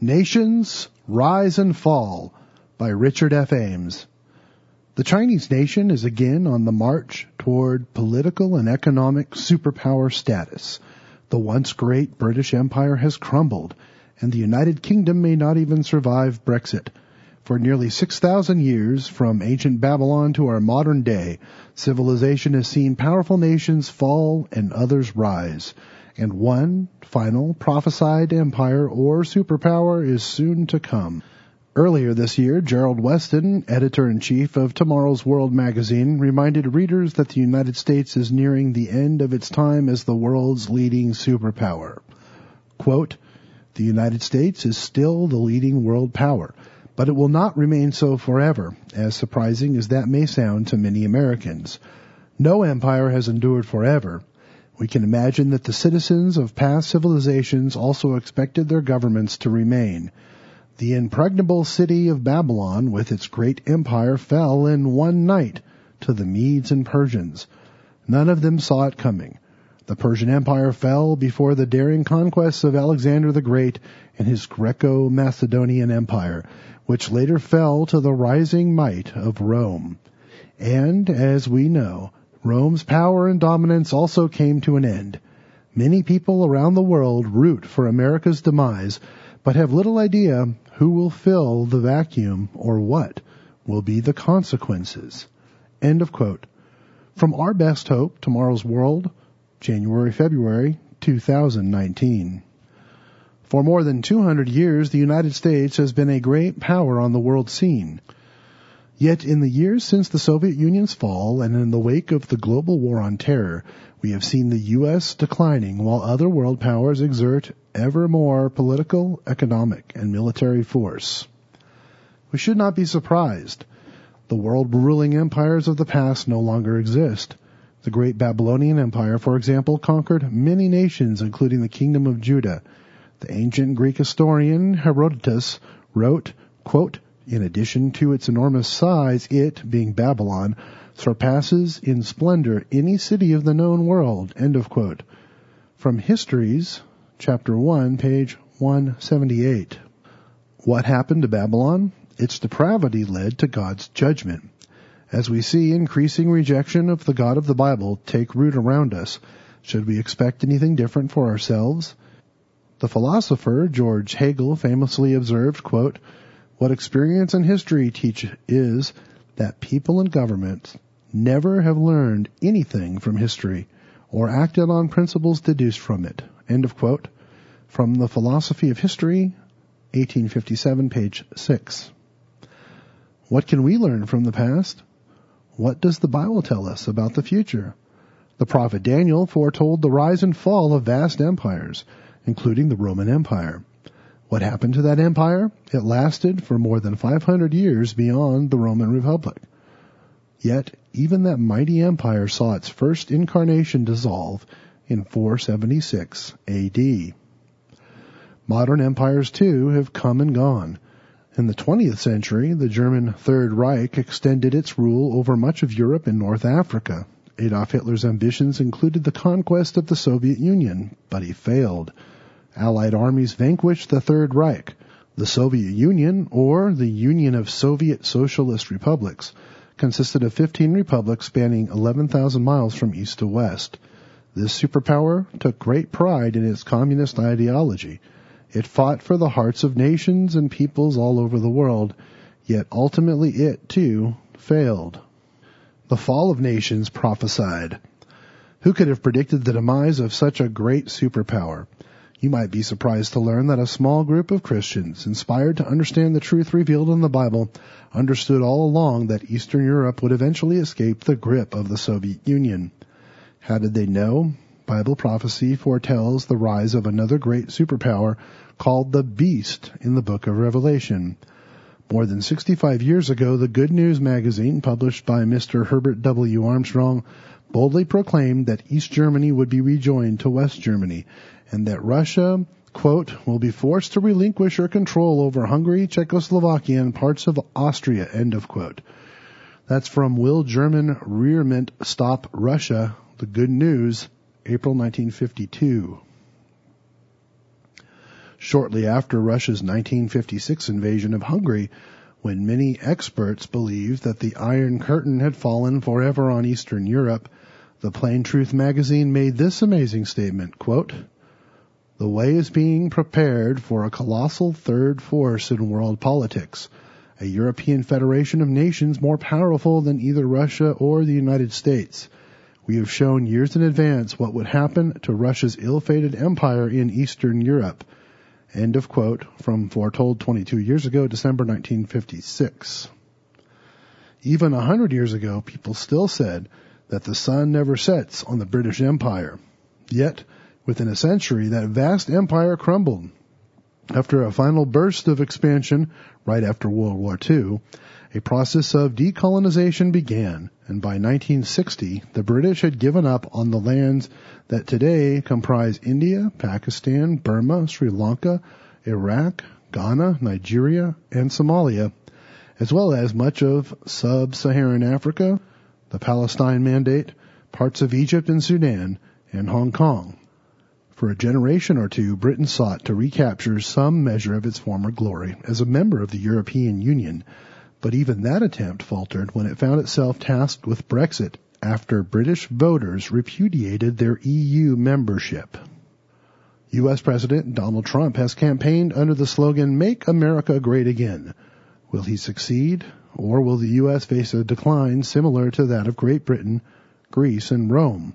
Nations Rise and Fall by Richard F. Ames. The Chinese nation is again on the march toward political and economic superpower status. The once great British Empire has crumbled, and the United Kingdom may not even survive Brexit. For nearly 6,000 years, from ancient Babylon to our modern day, civilization has seen powerful nations fall and others rise. And one final prophesied empire or superpower is soon to come. Earlier this year, Gerald Weston, editor-in-chief of Tomorrow's World magazine, reminded readers that the United States is nearing the end of its time as the world's leading superpower. Quote, the United States is still the leading world power but it will not remain so forever, as surprising as that may sound to many Americans. No empire has endured forever. We can imagine that the citizens of past civilizations also expected their governments to remain. The impregnable city of Babylon with its great empire fell in one night to the Medes and Persians. None of them saw it coming. The Persian Empire fell before the daring conquests of Alexander the Great and his Greco-Macedonian Empire, which later fell to the rising might of Rome. And, as we know, Rome's power and dominance also came to an end. Many people around the world root for America's demise, but have little idea who will fill the vacuum or what will be the consequences. End of quote. From Our Best Hope, Tomorrow's World, January, February 2019. For more than 200 years, the United States has been a great power on the world scene. Yet in the years since the Soviet Union's fall and in the wake of the global war on terror, we have seen the U.S. declining while other world powers exert ever more political, economic, and military force. We should not be surprised. The world ruling empires of the past no longer exist. The great Babylonian Empire, for example, conquered many nations, including the Kingdom of Judah, the ancient Greek historian Herodotus wrote, quote, in addition to its enormous size, it, being Babylon, surpasses in splendor any city of the known world. End of quote. From Histories, chapter 1, page 178. What happened to Babylon? Its depravity led to God's judgment. As we see increasing rejection of the God of the Bible take root around us, should we expect anything different for ourselves? The philosopher George Hegel famously observed, quote, What experience and history teach is that people and governments never have learned anything from history or acted on principles deduced from it. End of quote. From the Philosophy of History, 1857, page 6. What can we learn from the past? What does the Bible tell us about the future? The prophet Daniel foretold the rise and fall of vast empires including the Roman Empire. What happened to that empire? It lasted for more than 500 years beyond the Roman Republic. Yet, even that mighty empire saw its first incarnation dissolve in 476 AD. Modern empires too have come and gone. In the 20th century, the German Third Reich extended its rule over much of Europe and North Africa. Adolf Hitler's ambitions included the conquest of the Soviet Union, but he failed. Allied armies vanquished the Third Reich. The Soviet Union, or the Union of Soviet Socialist Republics, consisted of 15 republics spanning 11,000 miles from east to west. This superpower took great pride in its communist ideology. It fought for the hearts of nations and peoples all over the world, yet ultimately it, too, failed. The fall of nations prophesied. Who could have predicted the demise of such a great superpower? You might be surprised to learn that a small group of Christians, inspired to understand the truth revealed in the Bible, understood all along that Eastern Europe would eventually escape the grip of the Soviet Union. How did they know? Bible prophecy foretells the rise of another great superpower called the Beast in the book of Revelation. More than 65 years ago, the Good News magazine, published by Mr. Herbert W. Armstrong, boldly proclaimed that East Germany would be rejoined to West Germany and that Russia, quote, will be forced to relinquish her control over Hungary, Czechoslovakia, and parts of Austria, end of quote. That's from Will German Rearment Stop Russia, the good news, April 1952. shortly after Russia's 1956 invasion of Hungary, when many experts believed that the Iron Curtain had fallen forever on Eastern Europe, the Plain Truth magazine made this amazing statement, quote, The way is being prepared for a colossal third force in world politics, a European federation of nations more powerful than either Russia or the United States. We have shown years in advance what would happen to Russia's ill-fated empire in Eastern Europe. End of quote from Foretold 22 years ago, December 1956. Even a hundred years ago, people still said that the sun never sets on the British Empire. Yet, within a century, that vast empire crumbled. After a final burst of expansion right after World War II, a process of decolonization began, and by 1960, the British had given up on the lands that today comprise India, Pakistan, Burma, Sri Lanka, Iraq, Ghana, Nigeria, and Somalia, as well as much of sub-Saharan Africa, the Palestine Mandate, parts of Egypt and Sudan, and Hong Kong. For a generation or two, Britain sought to recapture some measure of its former glory as a member of the European Union, but even that attempt faltered when it found itself tasked with Brexit after British voters repudiated their EU membership. U.S. President Donald Trump has campaigned under the slogan, Make America Great Again. Will he succeed, or will the U.S. face a decline similar to that of Great Britain, Greece, and Rome?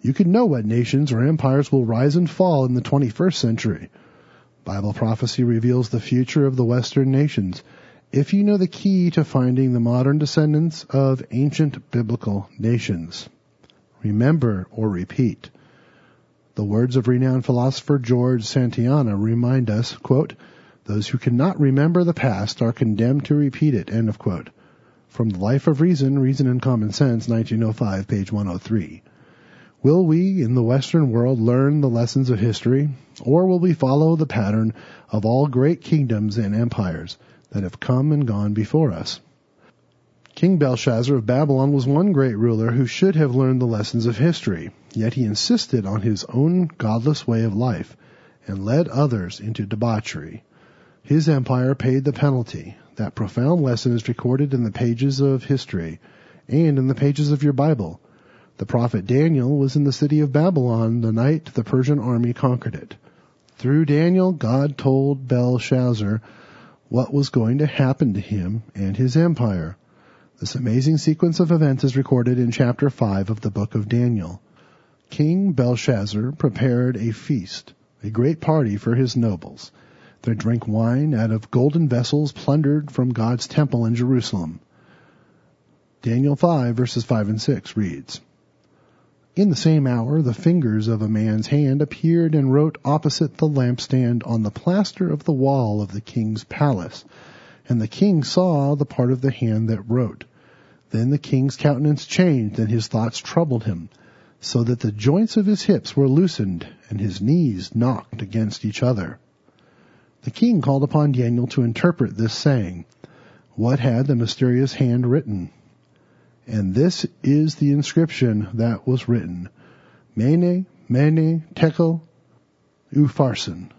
You can know what nations or empires will rise and fall in the 21st century. Bible prophecy reveals the future of the Western nations if you know the key to finding the modern descendants of ancient biblical nations. Remember or repeat. The words of renowned philosopher George Santayana remind us, quote, those who cannot remember the past are condemned to repeat it, end of quote. From The Life of Reason, Reason and Common Sense, 1905, page 103. Will we in the Western world learn the lessons of history, or will we follow the pattern of all great kingdoms and empires that have come and gone before us? King Belshazzar of Babylon was one great ruler who should have learned the lessons of history, yet he insisted on his own godless way of life and led others into debauchery. His empire paid the penalty. That profound lesson is recorded in the pages of history and in the pages of your Bible. The prophet Daniel was in the city of Babylon the night the Persian army conquered it. Through Daniel, God told Belshazzar what was going to happen to him and his empire. This amazing sequence of events is recorded in chapter 5 of the book of Daniel. King Belshazzar prepared a feast, a great party for his nobles. They drank wine out of golden vessels plundered from God's temple in Jerusalem. Daniel 5 verses 5 and 6 reads, in the same hour, the fingers of a man's hand appeared and wrote opposite the lampstand on the plaster of the wall of the king's palace. And the king saw the part of the hand that wrote. Then the king's countenance changed and his thoughts troubled him, so that the joints of his hips were loosened and his knees knocked against each other. The king called upon Daniel to interpret this saying. What had the mysterious hand written? And this is the inscription that was written. Mene, Mene, Tekel, Upharsin.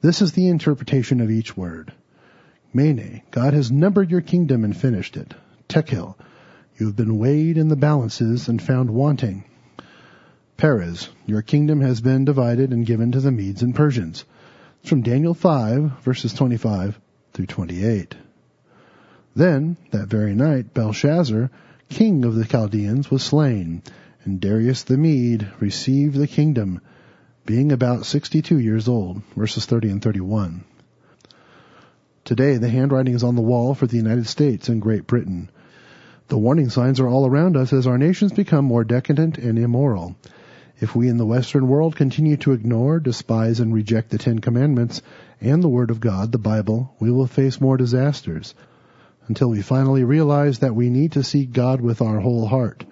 This is the interpretation of each word. Mene, God has numbered your kingdom and finished it. Tekel, you have been weighed in the balances and found wanting. Peres, your kingdom has been divided and given to the Medes and Persians. From Daniel 5, verses 25 through 28. Then, that very night, Belshazzar, king of the Chaldeans, was slain, and Darius the Mede received the kingdom, being about 62 years old. Verses 30 and 31. Today, the handwriting is on the wall for the United States and Great Britain. The warning signs are all around us as our nations become more decadent and immoral. If we in the Western world continue to ignore, despise, and reject the Ten Commandments and the Word of God, the Bible, we will face more disasters until we finally realize that we need to seek God with our whole heart.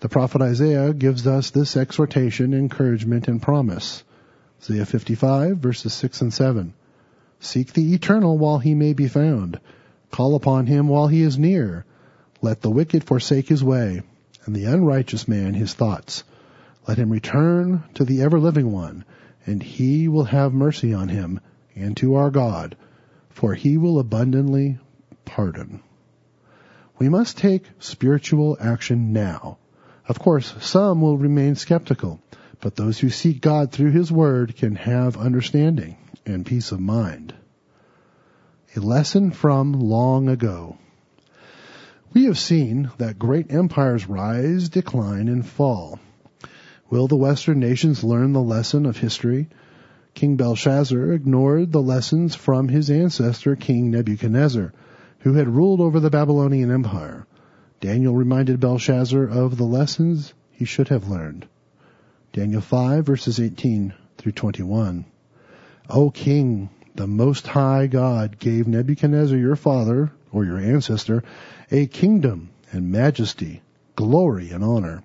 The prophet Isaiah gives us this exhortation, encouragement, and promise. Isaiah 55 verses 6 and 7. Seek the eternal while he may be found. Call upon him while he is near. Let the wicked forsake his way, and the unrighteous man his thoughts. Let him return to the ever living one, and he will have mercy on him and to our God, for he will abundantly pardon. We must take spiritual action now. Of course, some will remain skeptical, but those who seek God through his word can have understanding and peace of mind. A lesson from long ago. We have seen that great empires rise, decline, and fall. Will the Western nations learn the lesson of history? King Belshazzar ignored the lessons from his ancestor, King Nebuchadnezzar, who had ruled over the Babylonian Empire. Daniel reminded Belshazzar of the lessons he should have learned. Daniel 5 verses 18 through 21. O king, the most high God gave Nebuchadnezzar your father, or your ancestor, a kingdom and majesty, glory and honor.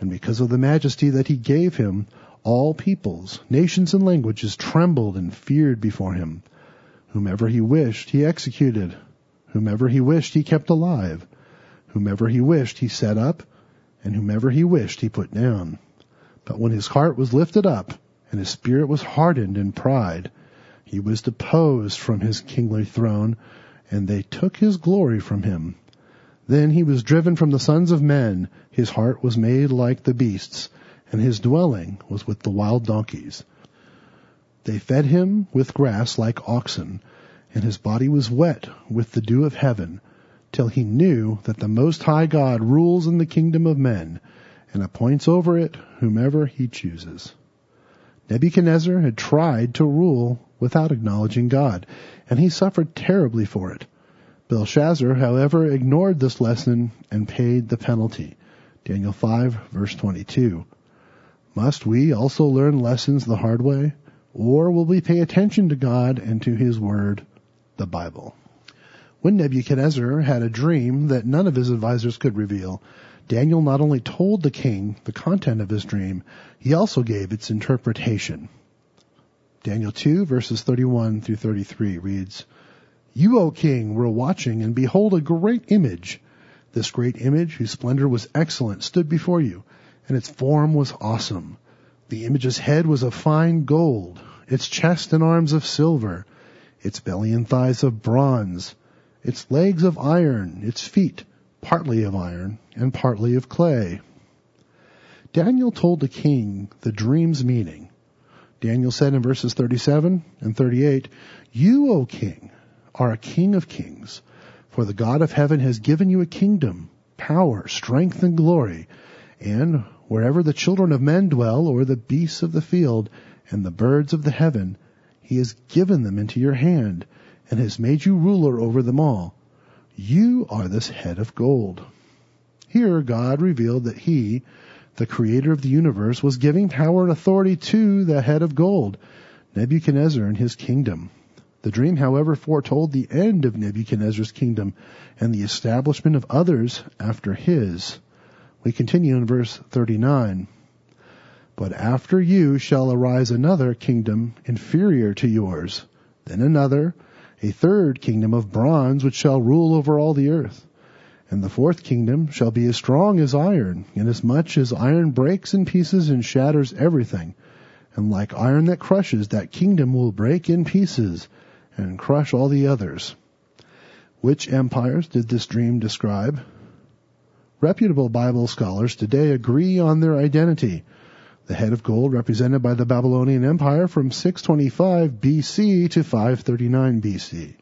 And because of the majesty that he gave him, all peoples, nations and languages trembled and feared before him. Whomever he wished, he executed. Whomever he wished, he kept alive. Whomever he wished, he set up. And whomever he wished, he put down. But when his heart was lifted up, and his spirit was hardened in pride, he was deposed from his kingly throne, and they took his glory from him. Then he was driven from the sons of men, his heart was made like the beasts, and his dwelling was with the wild donkeys. They fed him with grass like oxen, and his body was wet with the dew of heaven, till he knew that the Most High God rules in the kingdom of men, and appoints over it whomever he chooses. Nebuchadnezzar had tried to rule without acknowledging God, and he suffered terribly for it. Belshazzar, however, ignored this lesson and paid the penalty. Daniel 5 verse 22. Must we also learn lessons the hard way? Or will we pay attention to God and to His Word, the Bible? When Nebuchadnezzar had a dream that none of his advisors could reveal, Daniel not only told the king the content of his dream, he also gave its interpretation. Daniel 2 verses 31 through 33 reads, You, O king, were watching and behold a great image. This great image, whose splendor was excellent, stood before you and its form was awesome. The image's head was of fine gold, its chest and arms of silver, its belly and thighs of bronze, its legs of iron, its feet partly of iron and partly of clay. Daniel told the king the dream's meaning. Daniel said in verses 37 and 38, You, O king, are a king of kings, for the God of heaven has given you a kingdom, power, strength, and glory, and wherever the children of men dwell, or the beasts of the field, and the birds of the heaven, he has given them into your hand, and has made you ruler over them all. You are this head of gold. Here God revealed that he, the creator of the universe, was giving power and authority to the head of gold, Nebuchadnezzar and his kingdom. The dream, however, foretold the end of Nebuchadnezzar's kingdom and the establishment of others after his. We continue in verse 39. But after you shall arise another kingdom inferior to yours, then another, a third kingdom of bronze which shall rule over all the earth. And the fourth kingdom shall be as strong as iron, inasmuch as iron breaks in pieces and shatters everything. And like iron that crushes, that kingdom will break in pieces and crush all the others. Which empires did this dream describe? Reputable Bible scholars today agree on their identity. The head of gold represented by the Babylonian Empire from 625 BC to 539 BC.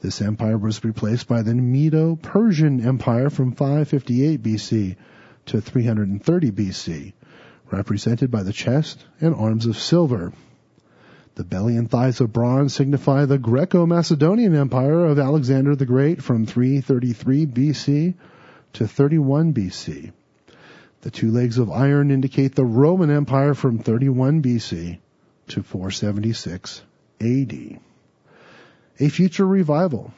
This empire was replaced by the Medo-Persian Empire from 558 BC to 330 BC, represented by the chest and arms of silver. The belly and thighs of bronze signify the Greco-Macedonian Empire of Alexander the Great from 333 BC to 31 BC. The two legs of iron indicate the Roman Empire from 31 BC to 476 AD. A future revival.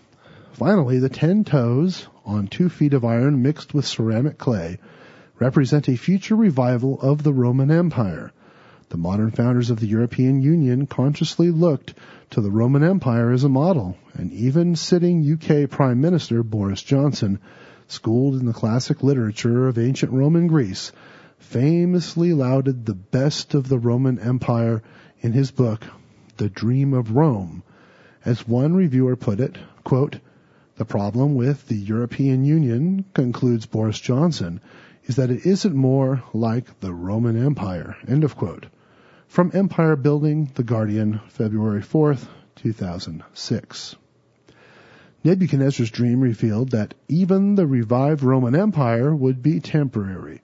Finally, the ten toes on two feet of iron mixed with ceramic clay represent a future revival of the Roman Empire. The modern founders of the European Union consciously looked to the Roman Empire as a model, and even sitting UK Prime Minister Boris Johnson schooled in the classic literature of ancient Rome and Greece, famously lauded the best of the Roman Empire in his book, the dream of Rome. As one reviewer put it, quote, the problem with the European Union, concludes Boris Johnson, is that it isn't more like the Roman Empire. End of quote. From Empire Building, The Guardian, February 4th, 2006. Nebuchadnezzar's dream revealed that even the revived Roman Empire would be temporary.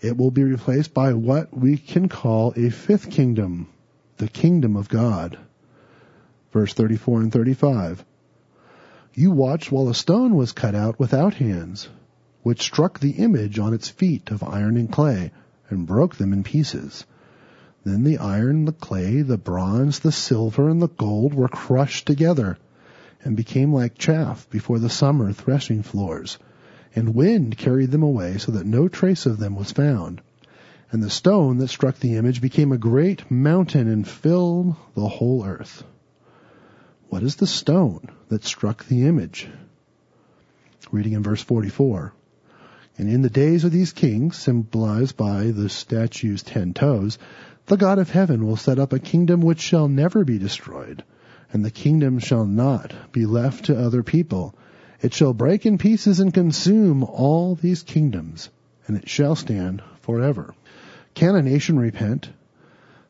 It will be replaced by what we can call a fifth kingdom, the kingdom of God. Verse 34 and 35. You watched while a stone was cut out without hands, which struck the image on its feet of iron and clay, and broke them in pieces. Then the iron, the clay, the bronze, the silver, and the gold were crushed together, and became like chaff before the summer threshing floors and wind carried them away so that no trace of them was found. And the stone that struck the image became a great mountain and filled the whole earth. What is the stone that struck the image? Reading in verse 44. And in the days of these kings, symbolized by the statue's ten toes, the God of heaven will set up a kingdom which shall never be destroyed, and the kingdom shall not be left to other people, it shall break in pieces and consume all these kingdoms, and it shall stand forever. Can a nation repent?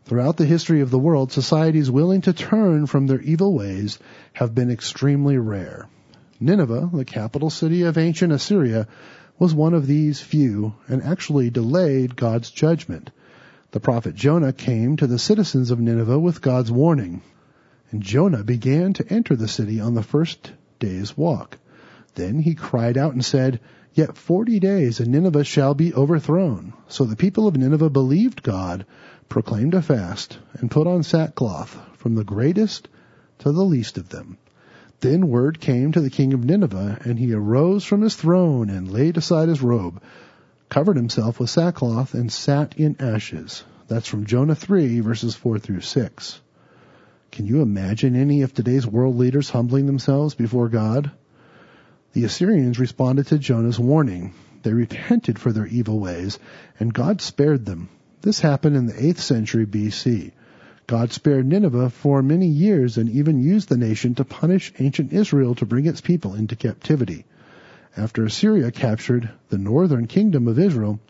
Throughout the history of the world, societies willing to turn from their evil ways have been extremely rare. Nineveh, the capital city of ancient Assyria, was one of these few and actually delayed God's judgment. The prophet Jonah came to the citizens of Nineveh with God's warning, and Jonah began to enter the city on the first day's walk. Then he cried out and said, Yet forty days and Nineveh shall be overthrown. So the people of Nineveh believed God, proclaimed a fast, and put on sackcloth, from the greatest to the least of them. Then word came to the king of Nineveh, and he arose from his throne and laid aside his robe, covered himself with sackcloth, and sat in ashes. That's from Jonah 3, verses 4 through 6. Can you imagine any of today's world leaders humbling themselves before God? The Assyrians responded to Jonah's warning. They repented for their evil ways, and God spared them. This happened in the 8th century BC. God spared Nineveh for many years and even used the nation to punish ancient Israel to bring its people into captivity. After Assyria captured the northern kingdom of Israel,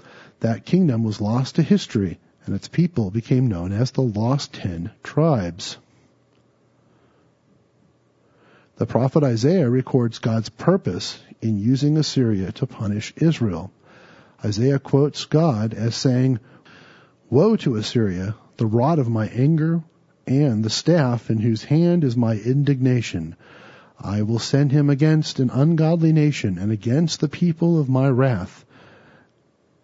that kingdom was lost to history and its people became known as the Lost Ten Tribes. The prophet Isaiah records God's purpose in using Assyria to punish Israel. Isaiah quotes God as saying, Woe to Assyria, the rod of my anger, and the staff in whose hand is my indignation. I will send him against an ungodly nation and against the people of my wrath.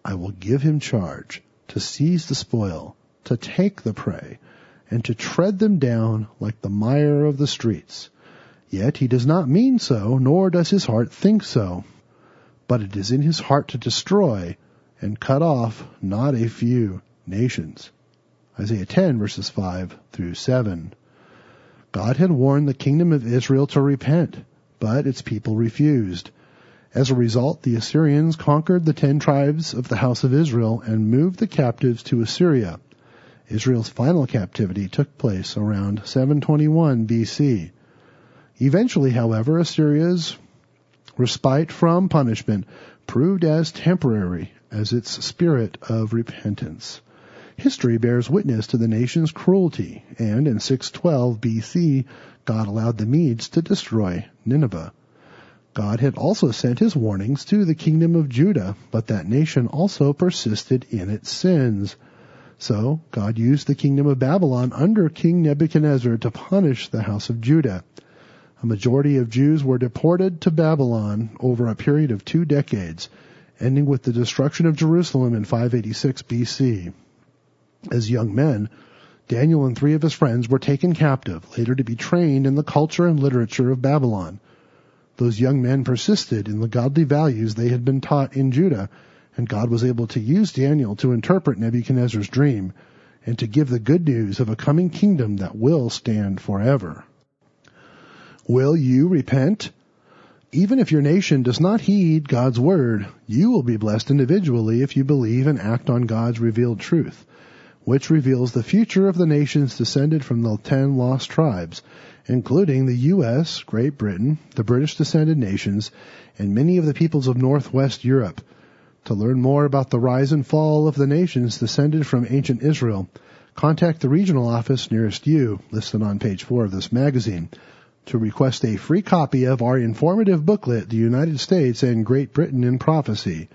I will give him charge to seize the spoil, to take the prey, and to tread them down like the mire of the streets. Yet he does not mean so, nor does his heart think so. But it is in his heart to destroy and cut off not a few nations. Isaiah 10 verses 5 through 7. God had warned the kingdom of Israel to repent, but its people refused. As a result, the Assyrians conquered the ten tribes of the house of Israel and moved the captives to Assyria. Israel's final captivity took place around 721 BC. Eventually, however, Assyria's respite from punishment proved as temporary as its spirit of repentance. History bears witness to the nation's cruelty, and in 612 BC, God allowed the Medes to destroy Nineveh. God had also sent his warnings to the kingdom of Judah, but that nation also persisted in its sins. So, God used the kingdom of Babylon under King Nebuchadnezzar to punish the house of Judah. A majority of Jews were deported to Babylon over a period of two decades, ending with the destruction of Jerusalem in 586 BC. As young men, Daniel and three of his friends were taken captive, later to be trained in the culture and literature of Babylon. Those young men persisted in the godly values they had been taught in Judah, and God was able to use Daniel to interpret Nebuchadnezzar's dream and to give the good news of a coming kingdom that will stand forever. Will you repent? Even if your nation does not heed God's word, you will be blessed individually if you believe and act on God's revealed truth. Which reveals the future of the nations descended from the ten lost tribes, including the U.S., Great Britain, the British descended nations, and many of the peoples of Northwest Europe. To learn more about the rise and fall of the nations descended from ancient Israel, contact the regional office nearest you, listed on page 4 of this magazine, to request a free copy of our informative booklet, The United States and Great Britain in Prophecy.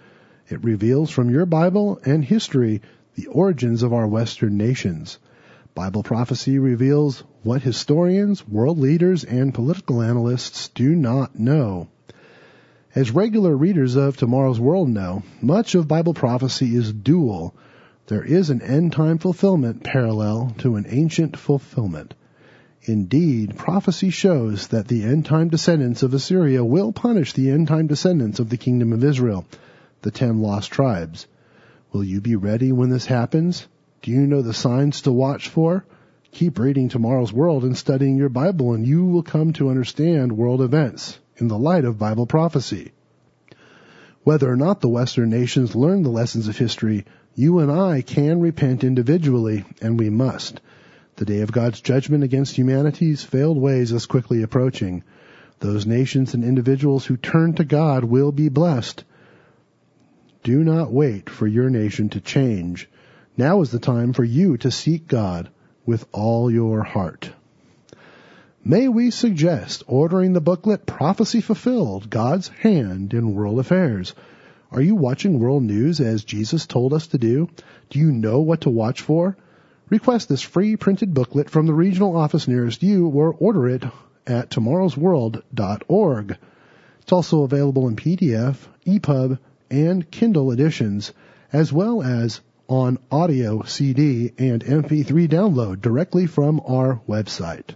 It reveals from your Bible and history the origins of our Western nations. Bible prophecy reveals what historians, world leaders, and political analysts do not know. As regular readers of Tomorrow's World know, much of Bible prophecy is dual. There is an end time fulfillment parallel to an ancient fulfillment. Indeed, prophecy shows that the end time descendants of Assyria will punish the end time descendants of the kingdom of Israel, the ten lost tribes. Will you be ready when this happens? Do you know the signs to watch for? Keep reading Tomorrow's World and studying your Bible and you will come to understand world events in the light of Bible prophecy. Whether or not the Western nations learn the lessons of history, you and I can repent individually, and we must. The day of God's judgment against humanity's failed ways is quickly approaching. Those nations and individuals who turn to God will be blessed. Do not wait for your nation to change. Now is the time for you to seek God with all your heart. May we suggest ordering the booklet Prophecy Fulfilled, God's Hand in World Affairs. Are you watching world news as Jesus told us to do? Do you know what to watch for? Request this free printed booklet from the regional office nearest you or order it at tomorrowsworld.org. It's also available in PDF, EPUB, and Kindle editions, as well as on audio, CD, and MP3 download directly from our website.